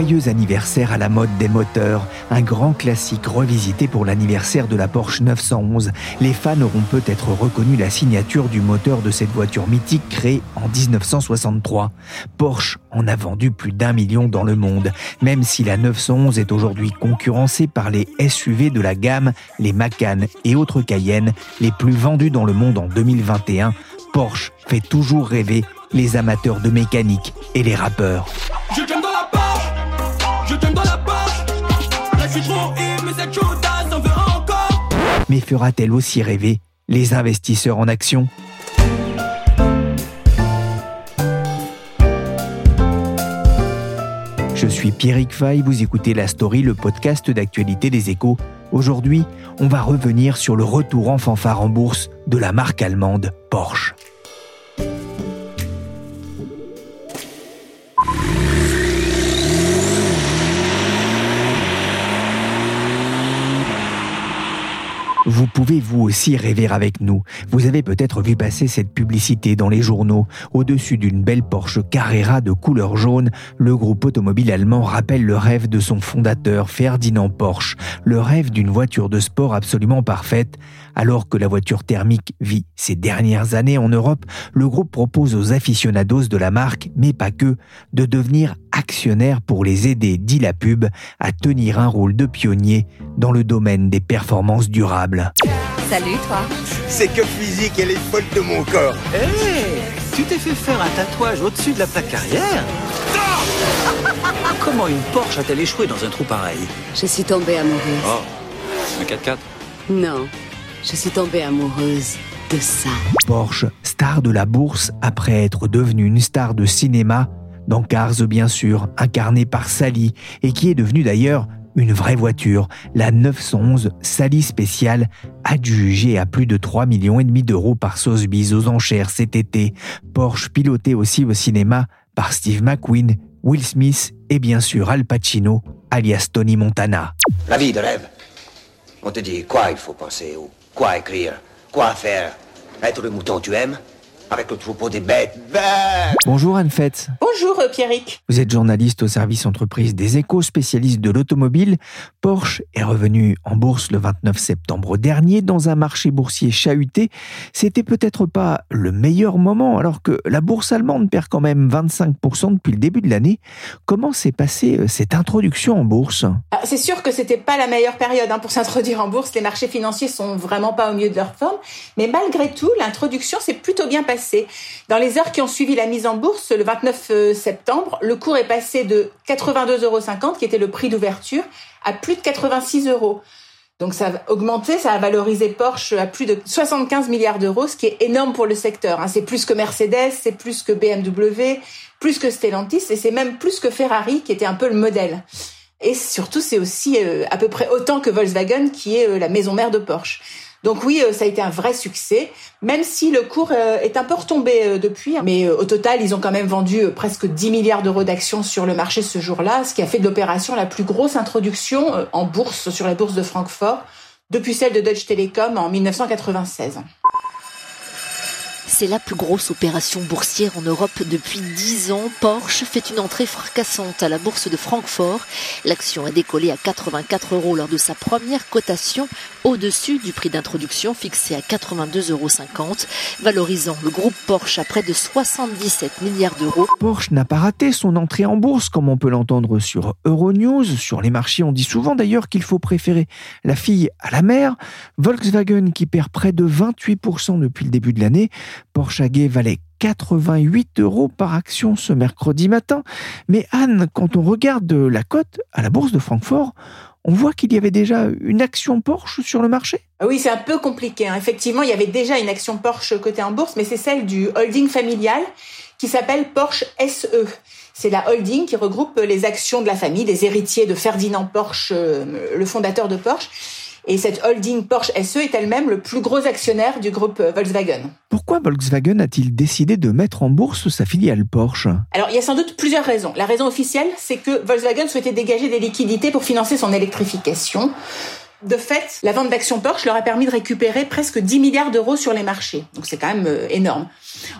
Joyeux anniversaire à la mode des moteurs, un grand classique revisité pour l'anniversaire de la Porsche 911. Les fans auront peut-être reconnu la signature du moteur de cette voiture mythique créée en 1963. Porsche en a vendu plus d'un million dans le monde, même si la 911 est aujourd'hui concurrencée par les SUV de la gamme, les Macan et autres Cayenne, les plus vendus dans le monde en 2021. Porsche fait toujours rêver les amateurs de mécanique et les rappeurs. Mais fera-t-elle aussi rêver les investisseurs en actions Je suis Pierrick Fay, vous écoutez La Story, le podcast d'actualité des échos. Aujourd'hui, on va revenir sur le retour en fanfare en bourse de la marque allemande Porsche. Vous pouvez vous aussi rêver avec nous. Vous avez peut-être vu passer cette publicité dans les journaux. Au-dessus d'une belle Porsche Carrera de couleur jaune, le groupe automobile allemand rappelle le rêve de son fondateur Ferdinand Porsche, le rêve d'une voiture de sport absolument parfaite. Alors que la voiture thermique vit ses dernières années en Europe, le groupe propose aux aficionados de la marque, mais pas que, de devenir actionnaires pour les aider, dit la pub, à tenir un rôle de pionnier dans le domaine des performances durables. Salut toi. C'est que physique, elle est folle de mon corps. Hé Tu t'es fait faire un tatouage au-dessus de la plaque arrière Comment une Porsche a-t-elle échoué dans un trou pareil? Je suis tombée amoureuse. Oh, un 4x4 Non, je suis tombée amoureuse de ça. Porsche, star de la bourse après être devenue une star de cinéma, dans Cars bien sûr, incarnée par Sally, et qui est devenue d'ailleurs une vraie voiture, la 911 Sally spéciale, adjugée à plus de 3 millions et demi d'euros par Sotheby's aux enchères cet été. Porsche pilotée aussi au cinéma par Steve McQueen, Will Smith et bien sûr Al Pacino, alias Tony Montana. La vie de rêve. On te dit quoi il faut penser, ou quoi écrire, quoi faire? Être le mouton tu aimes? Avec le troupeau des bêtes. Bonjour Anne Fetz. Bonjour euh, Pierrick. Vous êtes journaliste au service entreprise des échos, spécialiste de l'automobile. Porsche est revenu en bourse le 29 septembre dernier dans un marché boursier chahuté. C'était peut-être pas le meilleur moment alors que la bourse allemande perd quand même 25% depuis le début de l'année. Comment s'est passée euh, cette introduction en bourse? Ah, C'est sûr que c'était pas la meilleure période hein, pour s'introduire en bourse. Les marchés financiers sont vraiment pas au mieux de leur forme. Mais malgré tout, l'introduction s'est plutôt bien passée dans les heures qui ont suivi la mise en bourse, le 29 euh, septembre, le cours est passé de 82,50 euros, qui était le prix d'ouverture, à plus de 86 euros. Donc ça a augmenté, ça a valorisé Porsche à plus de 75 milliards d'euros, ce qui est énorme pour le secteur. Hein. C'est plus que Mercedes, c'est plus que BMW, plus que Stellantis, et c'est même plus que Ferrari, qui était un peu le modèle. Et surtout, c'est aussi euh, à peu près autant que Volkswagen, qui est euh, la maison mère de Porsche. Donc oui, euh, ça a été un vrai succès, même si le cours euh, est un peu retombé euh, depuis. Hein. Mais au total, ils ont quand même vendu presque 10 milliards d'euros d'actions sur le marché ce jour-là, ce qui a fait de l'opération la plus grosse introduction en bourse sur la bourse de Francfort depuis celle de Deutsche Telekom en 1996. C'est la plus grosse opération boursière en Europe depuis 10 ans. Porsche fait une entrée fracassante à la bourse de Francfort. L'action a décollé à 84 euros lors de sa première cotation, au-dessus du prix d'introduction fixé à 82,50 euros, valorisant le groupe Porsche à près de 77 milliards d'euros. Porsche n'a pas raté son entrée en bourse, comme on peut l'entendre sur Euronews. Sur les marchés, on dit souvent d'ailleurs qu'il faut préférer la fille à la mère. Volkswagen, qui perd près de 28% depuis le début de l'année, Porsche AG valait 88 euros par action ce mercredi matin. Mais Anne, quand on regarde la cote à la bourse de Francfort, on voit qu'il y avait déjà une action Porsche sur le marché ah Oui, c'est un peu compliqué. Hein. Effectivement, il y avait déjà une action Porsche cotée en bourse, mais c'est celle du holding familial qui s'appelle Porsche SE. C'est la holding qui regroupe les actions de la famille, des héritiers de Ferdinand Porsche, euh, le fondateur de Porsche. Et cette holding Porsche SE est elle-même le plus gros actionnaire du groupe Volkswagen. Pourquoi Volkswagen a-t-il décidé de mettre en bourse sa filiale Porsche? Alors, il y a sans doute plusieurs raisons. La raison officielle, c'est que Volkswagen souhaitait dégager des liquidités pour financer son électrification. De fait, la vente d'actions Porsche leur a permis de récupérer presque 10 milliards d'euros sur les marchés. Donc c'est quand même euh, énorme.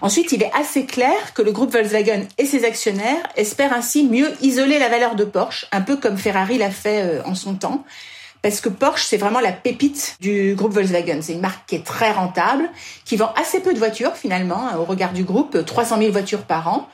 Ensuite, il est assez clair que le groupe Volkswagen et ses actionnaires espèrent ainsi mieux isoler la valeur de Porsche, un peu comme Ferrari l'a fait euh, en son temps. Parce que Porsche, c'est vraiment la pépite du groupe Volkswagen. C'est une marque qui est très rentable, qui vend assez peu de voitures finalement, hein, au regard du groupe, 300 000 voitures par an,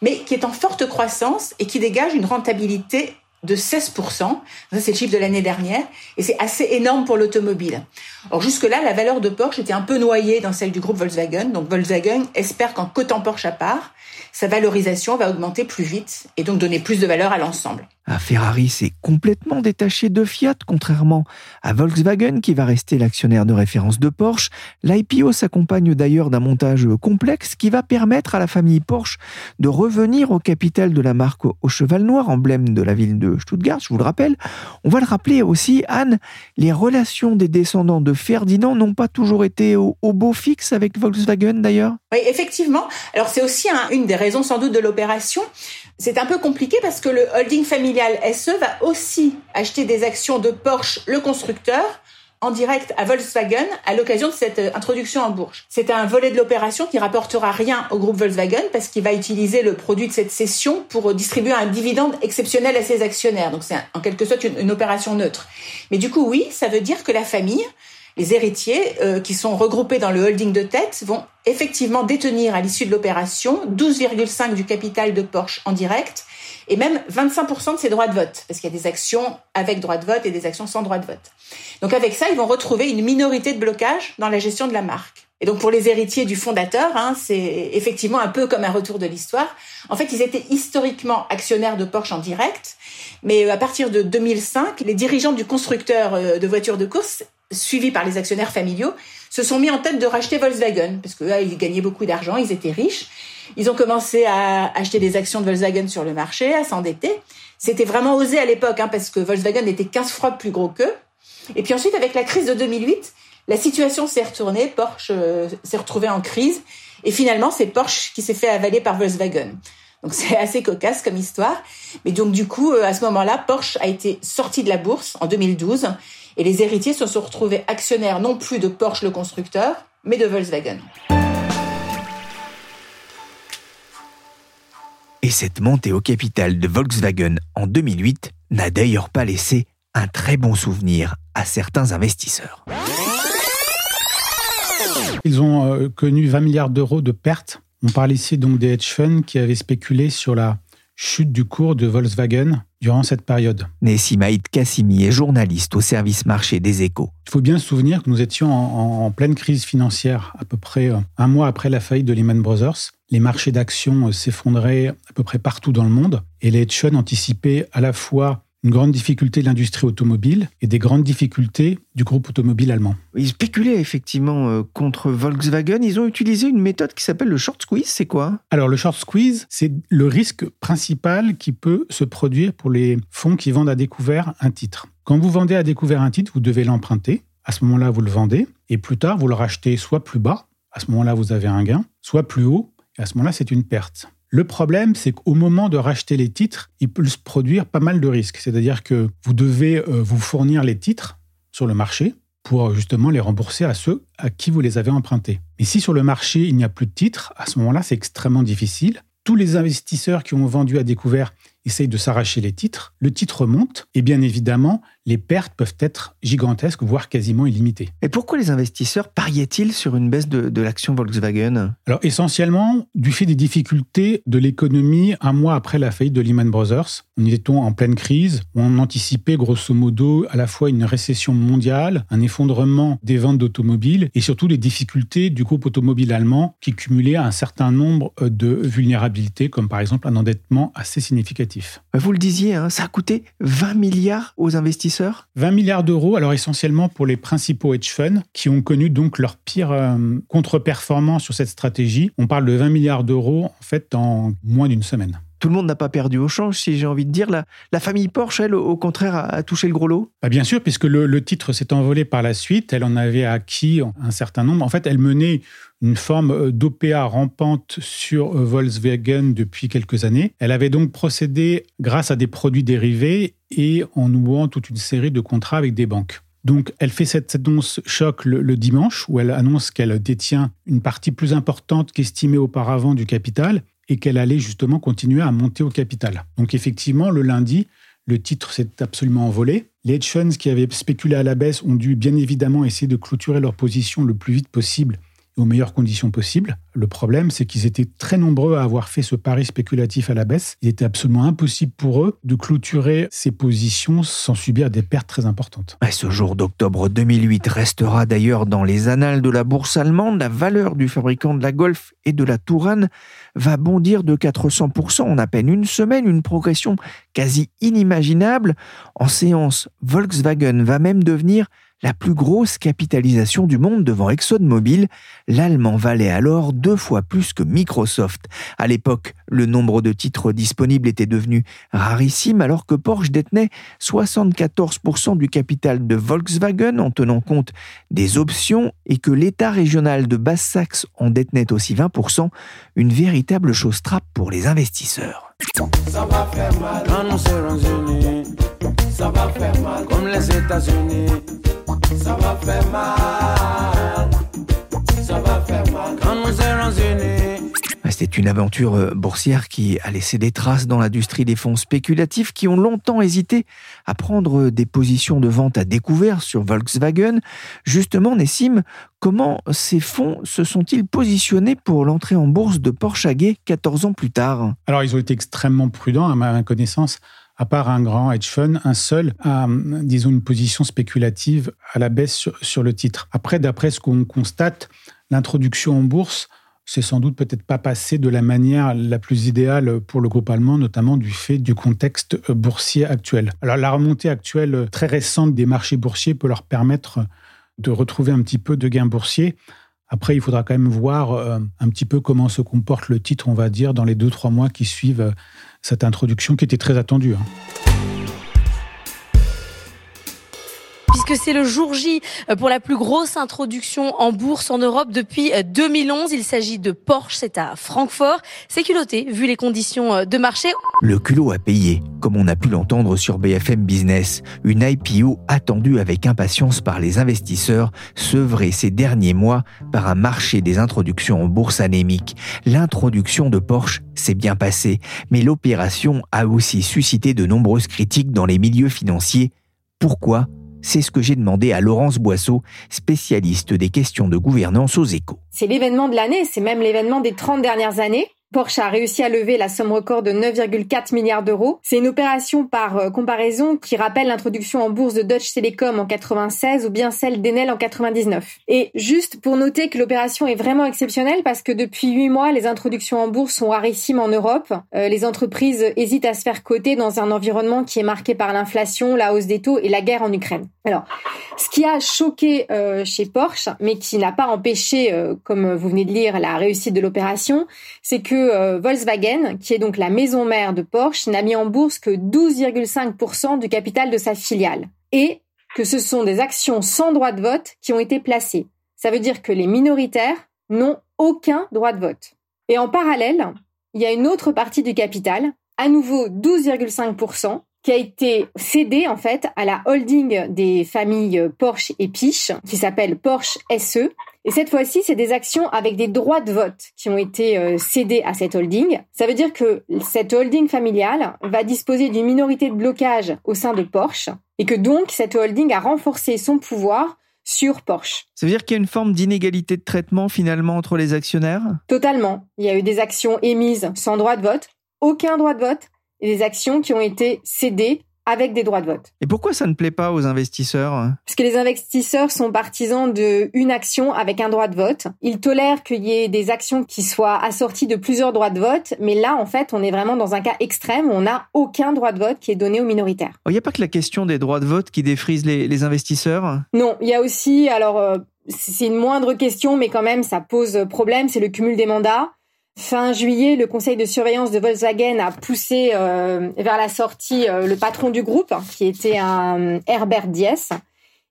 mais qui est en forte croissance et qui dégage une rentabilité de 16%. Ça, c'est le chiffre de l'année dernière. Et c'est assez énorme pour l'automobile. Or, jusque-là, la valeur de Porsche était un peu noyée dans celle du groupe Volkswagen. Donc, Volkswagen espère qu'en cotant Porsche à part, sa valorisation va augmenter plus vite et donc donner plus de valeur à l'ensemble. Ferrari s'est complètement détaché de Fiat, contrairement à Volkswagen qui va rester l'actionnaire de référence de Porsche. L'IPO s'accompagne d'ailleurs d'un montage complexe qui va permettre à la famille Porsche de revenir au capital de la marque au cheval noir, emblème de la ville de Stuttgart, je vous le rappelle. On va le rappeler aussi, Anne, les relations des descendants de Ferdinand n'ont pas toujours été au, beau fixe avec Volkswagen d'ailleurs Oui, effectivement. Alors c'est aussi une des raisons sans doute de l'opération. C'est un peu compliqué parce que le holding familial SE va aussi acheter des actions de Porsche, le constructeur, en direct à Volkswagen à l'occasion de cette euh, introduction en bourse. C'est un volet de l'opération qui rapportera rien au groupe Volkswagen parce qu'il va utiliser le produit de cette cession pour distribuer un dividende exceptionnel à ses actionnaires. Donc c'est en quelque sorte une, une opération neutre. Mais du coup, oui, ça veut dire que la famille les héritiers euh, qui sont regroupés dans le holding de tête vont effectivement détenir à l'issue de l'opération 12,5 du capital de Porsche en direct et même 25% de ses droits de vote, parce qu'il y a des actions avec droit de vote et des actions sans droit de vote. Donc avec ça, ils vont retrouver une minorité de blocage dans la gestion de la marque. Et donc pour les héritiers du fondateur, hein, c'est effectivement un peu comme un retour de l'histoire. En fait, ils étaient historiquement actionnaires de Porsche en direct, mais à partir de 2005, les dirigeants du constructeur euh, de voitures de course suivis par les actionnaires familiaux, se sont mis en tête de racheter Volkswagen, parce que là, ils gagnaient beaucoup d'argent, ils étaient riches. Ils ont commencé à acheter des actions de Volkswagen sur le marché, à s'endetter. C'était vraiment osé à l'époque, hein, parce que Volkswagen était 15 fois plus gros qu'eux. Et puis ensuite, avec la crise de 2008, la situation s'est retournée, Porsche euh, s'est retrouvé en crise, et finalement, c'est Porsche qui s'est fait avaler par Volkswagen. Donc c'est assez cocasse comme histoire. Mais donc du coup, euh, à ce moment-là, Porsche a été sorti de la bourse en 2012 et les héritiers se sont retrouvés actionnaires non plus de Porsche le constructeur, mais de Volkswagen. Cette montée au capital de Volkswagen en 2008 n'a d'ailleurs pas laissé un très bon souvenir à certains investisseurs. Ils ont euh, connu 20 milliards d'euros de pertes. On parle ici donc des hedge funds qui avaient spéculé sur la chute du cours de Volkswagen durant cette période. Nessimaïd Kassimi est journaliste au service marché des échos. Il faut bien se souvenir que nous étions en, pleine crise financière, à peu près euh, un mois après la faillite de Lehman Brothers. Les marchés d'actions euh, s'effondraient à peu près partout dans le monde et les hedge funds anticipaient à la fois une grande difficulté de l'industrie automobile et des grandes difficultés du groupe automobile allemand. Ils spéculaient effectivement euh, contre Volkswagen. Ils ont utilisé une méthode qui s'appelle le short squeeze. C'est quoi? Alors le short squeeze, c'est le risque principal qui peut se produire pour les fonds qui vendent à découvert un titre. Quand vous vendez à découvert un titre, vous devez l'emprunter. À ce moment-là, vous le vendez et plus tard, vous le rachetez soit plus bas. À ce moment-là, vous avez un gain, soit plus haut. Et à ce moment-là, c'est une perte. Le problème, c'est qu'au moment de racheter les titres, il peut se produire pas mal de risques. C'est-à-dire que vous devez euh, vous fournir les titres sur le marché pour justement les rembourser à ceux à qui vous les avez empruntés. Mais si sur le marché, il n'y a plus de titres, à ce moment-là, c'est extrêmement difficile. Tous les investisseurs qui ont vendu à découvert, essayent de s'arracher les titres, le titre monte et bien évidemment, les pertes peuvent être gigantesques, voire quasiment illimitées. Et pourquoi les investisseurs pariaient-ils sur une baisse de, de l'action Volkswagen? Alors essentiellement, du fait des difficultés de l'économie un mois après la faillite de Lehman Brothers, on était en pleine crise, on anticipait grosso modo à la fois une récession mondiale, un effondrement des ventes d'automobiles et surtout les difficultés du groupe automobile allemand qui cumulait un certain nombre de vulnérabilités, comme par exemple un endettement assez significatif. Vous le disiez, hein, ça a coûté 20 milliards aux investisseurs 20 milliards d'euros, alors essentiellement pour les principaux hedge funds qui ont connu donc leur pire euh, contre-performance sur cette stratégie. On parle de 20 milliards d'euros en fait en moins d'une semaine. Tout le monde n'a pas perdu au change, si j'ai envie de dire. La, famille Porsche, elle, au contraire, a, touché le gros lot bah Bien sûr, puisque le, titre s'est envolé par la suite. Elle en avait acquis un certain nombre. En fait, elle menait une forme euh, d'OPA rampante sur euh, Volkswagen depuis quelques années. Elle avait donc procédé grâce à des produits dérivés et en nouant toute une série de contrats avec des banques. Donc, elle fait cette annonce choc le dimanche, où elle annonce qu'elle détient une partie plus importante qu'estimée auparavant du capital et qu'elle allait justement continuer à monter au capital. Donc, effectivement, le lundi, le titre s'est absolument envolé. Les hedge funds qui avaient spéculé à la baisse ont dû bien évidemment essayer de clôturer leur position le plus vite possible aux meilleures conditions possibles. Le problème, c'est qu'ils étaient très nombreux à avoir fait ce pari spéculatif à la baisse. Il était absolument impossible pour eux de clôturer ces positions sans subir des pertes très importantes. ce jour d'octobre 2008 restera d'ailleurs dans les annales de la bourse allemande. La valeur du fabricant de la Golf et de la Tourane va bondir de 400% en à peine une semaine, une progression quasi inimaginable. En séance, Volkswagen va même devenir la plus grosse capitalisation du monde devant ExxonMobil, l'allemand valait alors deux fois plus que Microsoft. À l'époque, le nombre de titres disponibles était devenu rarissime alors que Porsche détenait 74% du capital de Volkswagen en tenant compte des options et que l'État régional de Basse-Saxe en détenait aussi 20%, une véritable chose trappe pour les investisseurs. Ça va faire mal. Ça va faire mal quand nous serons unis. C'était une aventure euh, boursière qui a laissé des traces dans l'industrie des fonds spéculatifs qui ont longtemps hésité à prendre des positions de vente à découvert sur Volkswagen. Justement, Nessim, comment ces fonds se sont-ils positionnés pour l'entrée en bourse de Porsche AG 14 ans plus tard? Alors, ils ont été extrêmement prudents, à ma connaissance à part un grand hedge fund, un seul a, disons, une position spéculative à la baisse sur, le titre. Après, d'après ce qu'on constate, l'introduction en bourse c'est sans doute peut-être pas passé de la manière la plus idéale pour le groupe allemand, notamment du fait du contexte boursier actuel. Alors la remontée actuelle très récente des marchés boursiers peut leur permettre de retrouver un petit peu de gains boursiers. Après, il faudra quand même voir euh, un petit peu comment se comporte le titre, on va dire, dans les deux, trois mois qui suivent cette introduction qui était très attendue. Puisque c'est le jour J euh, pour la plus grosse introduction en bourse en Europe depuis 2011. Euh, Il s'agit de Porsche, c'est à Francfort. C'est culotté vu les conditions euh, de marché. Le culot a payé, comme on a pu l'entendre sur BFM Business. Une IPO attendue avec impatience par les investisseurs, sevrée ces derniers mois par un marché des introductions en bourse anémique. L'introduction de Porsche s'est bien passée, mais l'opération a aussi suscité de nombreuses critiques dans les milieux financiers. Pourquoi c'est ce que j'ai demandé à Laurence Boisseau, spécialiste des questions de gouvernance aux échos. C'est l'événement de l'année, c'est même l'événement des 30 dernières années. Porsche a réussi à lever la somme record de 9,4 milliards d'euros. C'est une opération par euh, comparaison qui rappelle l'introduction en bourse de Deutsche Telekom en 96 ou bien celle d'Enel en 99. Et juste pour noter que l'opération est vraiment exceptionnelle parce que depuis huit mois, les introductions en bourse sont rarissimes en Europe. Euh, les entreprises hésitent à se faire coter dans un environnement qui est marqué par l'inflation, la hausse des taux et la guerre en Ukraine. Alors, ce qui a choqué euh, chez Porsche, mais qui n'a pas empêché, comme vous venez de lire, la réussite de l'opération, c'est que euh, Volkswagen, qui est donc la maison mère de Porsche, n'a mis en bourse que 12,5% du capital de sa filiale. Et que ce sont des actions sans droit de vote qui ont été placées. Ça veut dire que les minoritaires n'ont aucun droit de vote. Et en parallèle, il y a une autre partie du capital, à nouveau 12,5%, qui a été cédée en fait à la holding des familles Porsche et Piche, qui s'appelle Porsche SE, Et cette fois-ci, c'est des actions avec des droits de vote qui ont été euh, cédés à cette holding. Ça veut dire que cette holding familiale va disposer d'une minorité de blocage au sein de Porsche et que donc cette holding a renforcé son pouvoir sur Porsche. Ça veut dire qu'il y a une forme d'inégalité de traitement finalement entre les actionnaires? Totalement. Il y a eu des actions émises sans droit de vote, aucun droit de vote, et des actions qui ont été cédées avec des droits de vote. Et pourquoi ça ne plaît pas aux investisseurs Parce que les investisseurs sont partisans de une action avec un droit de vote. Ils tolèrent qu'il y ait des actions qui soient assorties de plusieurs droits de vote, mais là, en fait, on est vraiment dans un cas extrême où on n'a aucun droit de vote qui est donné aux minoritaires. Il n'y a pas que la question des droits de vote qui défrise les, investisseurs? Non, il y a aussi, alors, euh, c'est une moindre question, mais quand même, ça pose problème, c'est le cumul des mandats. Fin juillet, le conseil de surveillance de Volkswagen a poussé euh, vers la sortie euh, le patron du groupe, qui était un Herbert Diess.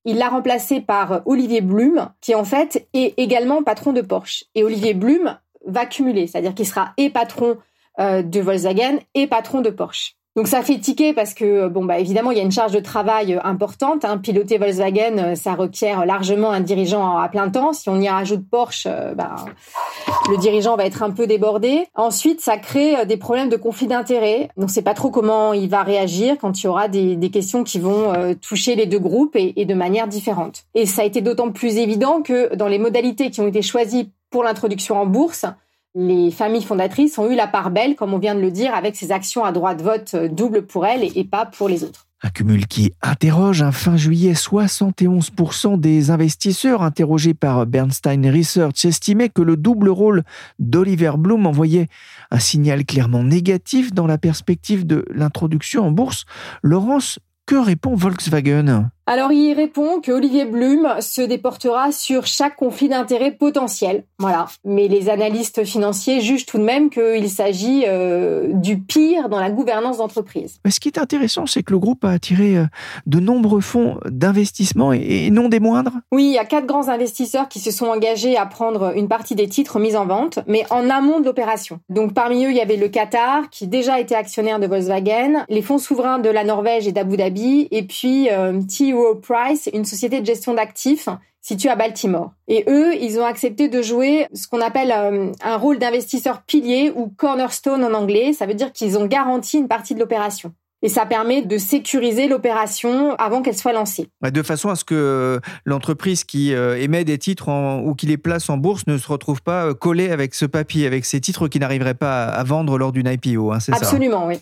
Il l'a remplacé par Olivier Blum, qui en fait est également patron de Porsche. Et Olivier Blum va cumuler, c'est-à-dire qu'il sera et patron euh, de Volkswagen et patron de Porsche. Donc ça fait tiquer parce que bon bah évidemment il y a une charge de travail euh, importante. Hein. Piloter Volkswagen, euh, ça requiert largement un dirigeant à plein temps. Si on y rajoute Porsche, euh, bah, le dirigeant va être un peu débordé. Ensuite, ça crée des problèmes de conflit d'intérêts. Donc c'est pas trop comment il va réagir quand il y aura des, des questions qui vont toucher les deux groupes et, et de manière différente. Et ça a été d'autant plus évident que dans les modalités qui ont été choisies pour l'introduction en bourse, les familles fondatrices ont eu la part belle, comme on vient de le dire, avec ces actions à droit de vote euh, double pour elles et pas pour les autres. Un cumul qui interroge. Un fin juillet, 71% des investisseurs interrogés par Bernstein Research estimaient que le double rôle d'Oliver Bloom envoyait un signal clairement négatif dans la perspective de l'introduction en bourse. Laurence, que répond Volkswagen? Alors il répond que Olivier Blum se déportera sur chaque conflit d'intérêts potentiel. Voilà. Mais les analystes financiers jugent tout de même qu'il s'agit euh, du pire dans la gouvernance d'entreprise. Ce qui est intéressant, c'est que le groupe a attiré euh, de nombreux fonds d'investissement et non des moindres. Oui, il y a quatre grands investisseurs qui se sont engagés à prendre une partie des titres mis en vente, mais en amont de l'opération. Donc parmi eux, il y avait le Qatar, qui déjà était actionnaire de Volkswagen, les fonds souverains de la Norvège et d'Abu Dhabi, et puis euh, Price, une société de gestion d'actifs située à Baltimore. Et eux, ils ont accepté de jouer ce qu'on appelle euh, un rôle d'investisseur pilier ou cornerstone en anglais. Ça veut dire qu'ils ont garanti une partie de l'opération. Et ça permet de sécuriser l'opération avant qu'elle soit lancée. De façon à ce que euh, l'entreprise qui euh, émet des titres ou qui les place en bourse ne se retrouve pas collée avec ce papier, avec ces titres qui n'arriveraient pas à vendre lors d'une IPO. Hein, c'est ça? Absolument, oui.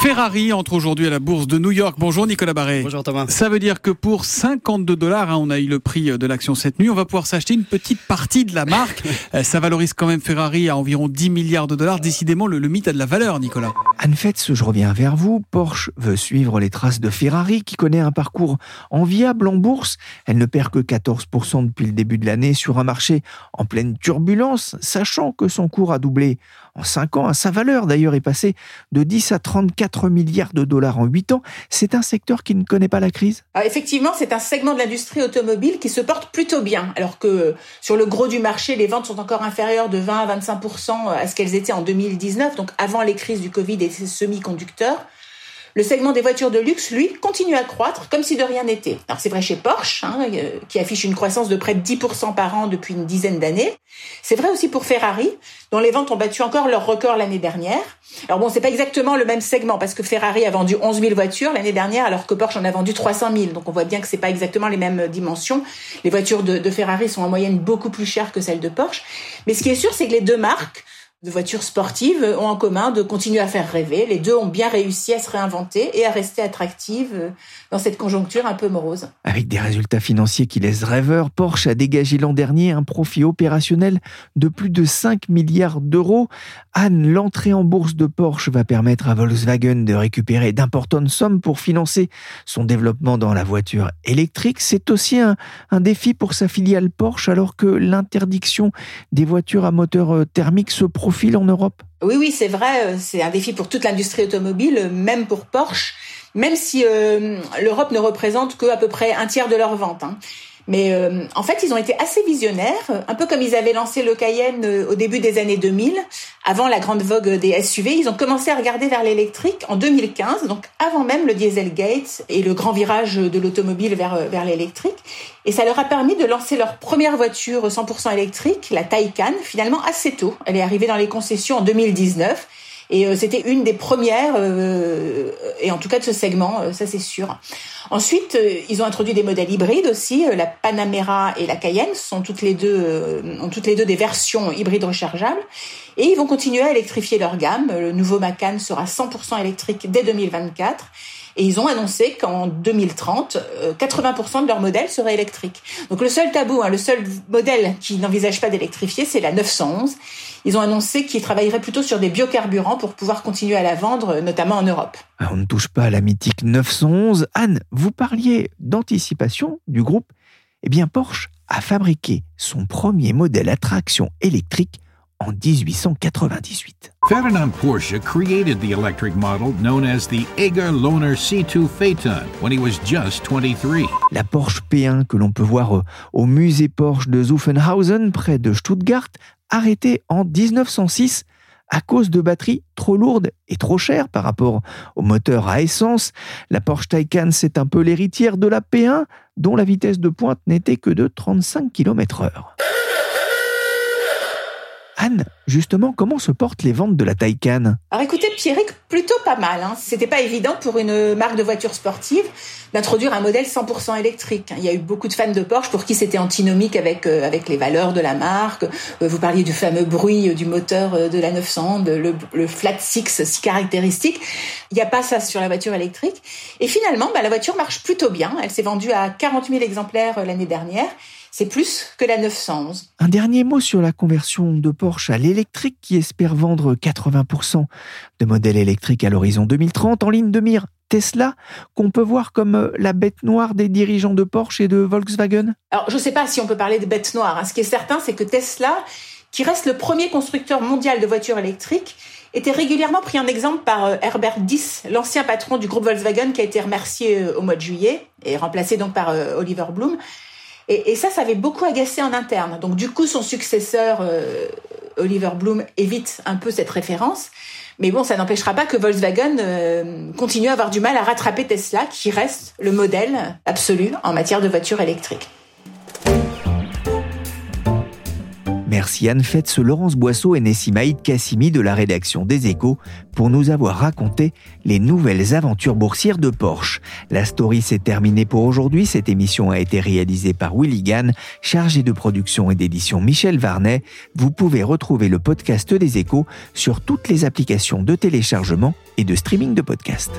Ferrari entre aujourd'hui à la bourse de New York. Bonjour Nicolas Barré. Bonjour Thomas. Ça veut dire que pour 52 dollars, hein, on a eu le prix de l'action cette nuit, on va pouvoir s'acheter une petite partie de la marque. Euh, ça valorise quand même Ferrari à environ 10 milliards de dollars. Décidément, le, mythe a de la valeur, Nicolas. Anne Fetz, je reviens vers vous. Porsche veut suivre les traces de Ferrari qui connaît un parcours enviable en bourse. Elle ne perd que 14% depuis le début de l'année sur un marché en pleine turbulence, sachant que son cours a doublé en 5 ans. Sa valeur d'ailleurs est passée de 10 à 34 milliards de dollars en 8 ans. C'est un secteur qui ne connaît pas la crise ah, Effectivement, c'est un segment de l'industrie automobile qui se porte plutôt bien, alors que sur le gros du marché, les ventes sont encore inférieures de 20 à 25% à ce qu'elles étaient en 2019, donc avant les crises du Covid des semi-conducteurs. Le segment des voitures de luxe, lui, continue à croître comme si de rien n'était. Alors c'est vrai chez Porsche, hein, euh, qui affiche une croissance de près de 10% par an depuis une dizaine d'années. C'est vrai aussi pour Ferrari, dont les ventes ont battu encore leur record l'année dernière. Alors bon, c'est pas exactement le même segment parce que Ferrari a vendu 11 000 voitures l'année dernière, alors que Porsche en a vendu 300 000. Donc on voit bien que c'est pas exactement les mêmes dimensions. Les voitures de, de Ferrari sont en moyenne beaucoup plus chères que celles de Porsche. Mais ce qui est sûr, c'est que les deux marques de voitures sportives ont en commun de continuer à faire rêver. Les deux ont bien réussi à se réinventer et à rester attractives dans cette conjoncture un peu morose. Avec des résultats financiers qui laissent rêveurs, Porsche a dégagé l'an dernier un profit opérationnel de plus de 5 milliards d'euros. Anne, l'entrée en bourse de Porsche va permettre à Volkswagen de récupérer d'importantes sommes pour financer son développement dans la voiture électrique. C'est aussi un, un défi pour sa filiale Porsche alors que l'interdiction des voitures à moteur thermique se Oui, oui, c'est vrai. Euh, c'est un défi pour toute l'industrie automobile, euh, même pour Porsche, même si euh, l'Europe ne représente que peu près un tiers de leurs ventes. Hein. Mais euh, en fait, ils ont été assez visionnaires, un peu comme ils avaient lancé le Cayenne euh, au début des années 2000, avant la grande vogue des SUV. Ils ont commencé à regarder vers l'électrique en 2015, donc avant même le Dieselgate et le grand virage de l'automobile vers, euh, vers l'électrique. Et ça leur a permis de lancer leur première voiture 100% électrique, la Taycan, finalement assez tôt. Elle est arrivée dans les concessions en 2019. Et euh, c'était une des premières, euh, et en tout cas de ce segment, euh, ça c'est sûr. Ensuite, ils ont introduit des modèles hybrides aussi. La Panamera et la Cayenne sont toutes les deux, ont toutes les deux des versions hybrides rechargeables. Et ils vont continuer à électrifier leur gamme. Le nouveau Macan sera 100% électrique dès 2024. Et ils ont annoncé qu'en 2030, 80% de leurs modèles seraient électriques. Donc le seul tabou, hein, le seul modèle qui n'envisage pas d'électrifier, c'est la 911. Ils ont annoncé qu'ils travailleraient plutôt sur des biocarburants pour pouvoir continuer à la vendre, notamment en Europe. Ah, on ne touche pas à la mythique 911. Anne, vous parliez d'anticipation du groupe. Eh bien, Porsche a fabriqué son premier modèle à traction électrique en 1898. Ferdinand Porsche created the electric model known as the Eger Lohner C2 Phaeton when he was just 23. La Porsche P1 que l'on peut voir euh, au musée Porsche de Zuffenhausen près de Stuttgart, arrêtée en 1906 à cause de batteries trop lourdes et trop chères par rapport au moteur à essence. La Porsche Taycan, c'est un peu l'héritière de la P1 dont la vitesse de pointe n'était que de 35 km/h. Anne, justement, comment se portent les ventes de la Taycan? Alors écoutez, Pierrick, plutôt pas mal. Hein. C'était pas évident pour une marque de voiture sportive d'introduire un modèle 100% électrique. Il y a eu beaucoup de fans de Porsche pour qui c'était antinomique avec euh, avec les valeurs de la marque. Euh, vous parliez du fameux bruit euh, du moteur de la 900, le, le, flat six si caractéristique. Il n'y a pas ça sur la voiture électrique. Et finalement, bah, la voiture marche plutôt bien. Elle s'est vendue à 40 000 exemplaires l'année dernière. C'est plus que la 911. Un dernier mot sur la conversion de Porsche à l'électrique qui espère vendre 80% de modèles électriques à l'horizon 2030 en ligne de mire Tesla, qu'on peut voir comme euh, la bête noire des dirigeants de Porsche et de Volkswagen Alors, je ne sais pas si on peut parler de bête noire. Hein. Ce qui est certain, c'est que Tesla, qui reste le premier constructeur mondial de voitures électriques, était régulièrement pris en exemple par euh, Herbert Diss, l'ancien patron du groupe Volkswagen qui a été remercié euh, au mois de juillet et remplacé donc par Oliver Bloom. Et, ça, ça avait beaucoup agacé en interne. Donc du coup, son successeur, euh, Oliver Bloom, évite un peu cette référence. Mais bon, ça n'empêchera pas que Volkswagen euh, continue à avoir du mal à rattraper Tesla, qui reste le modèle absolu en matière de voitures électriques. Merci Anne Fetz, Laurence Boisseau et Nessimaïd Kassimi de la rédaction des Échos pour nous avoir raconté les nouvelles aventures boursières de Porsche. La story s'est terminée pour aujourd'hui. Cette émission a été réalisée par Willy Gann, chargé de production et d'édition Michel Varnet. Vous pouvez retrouver le podcast des Échos sur toutes les applications de téléchargement et de streaming de podcasts.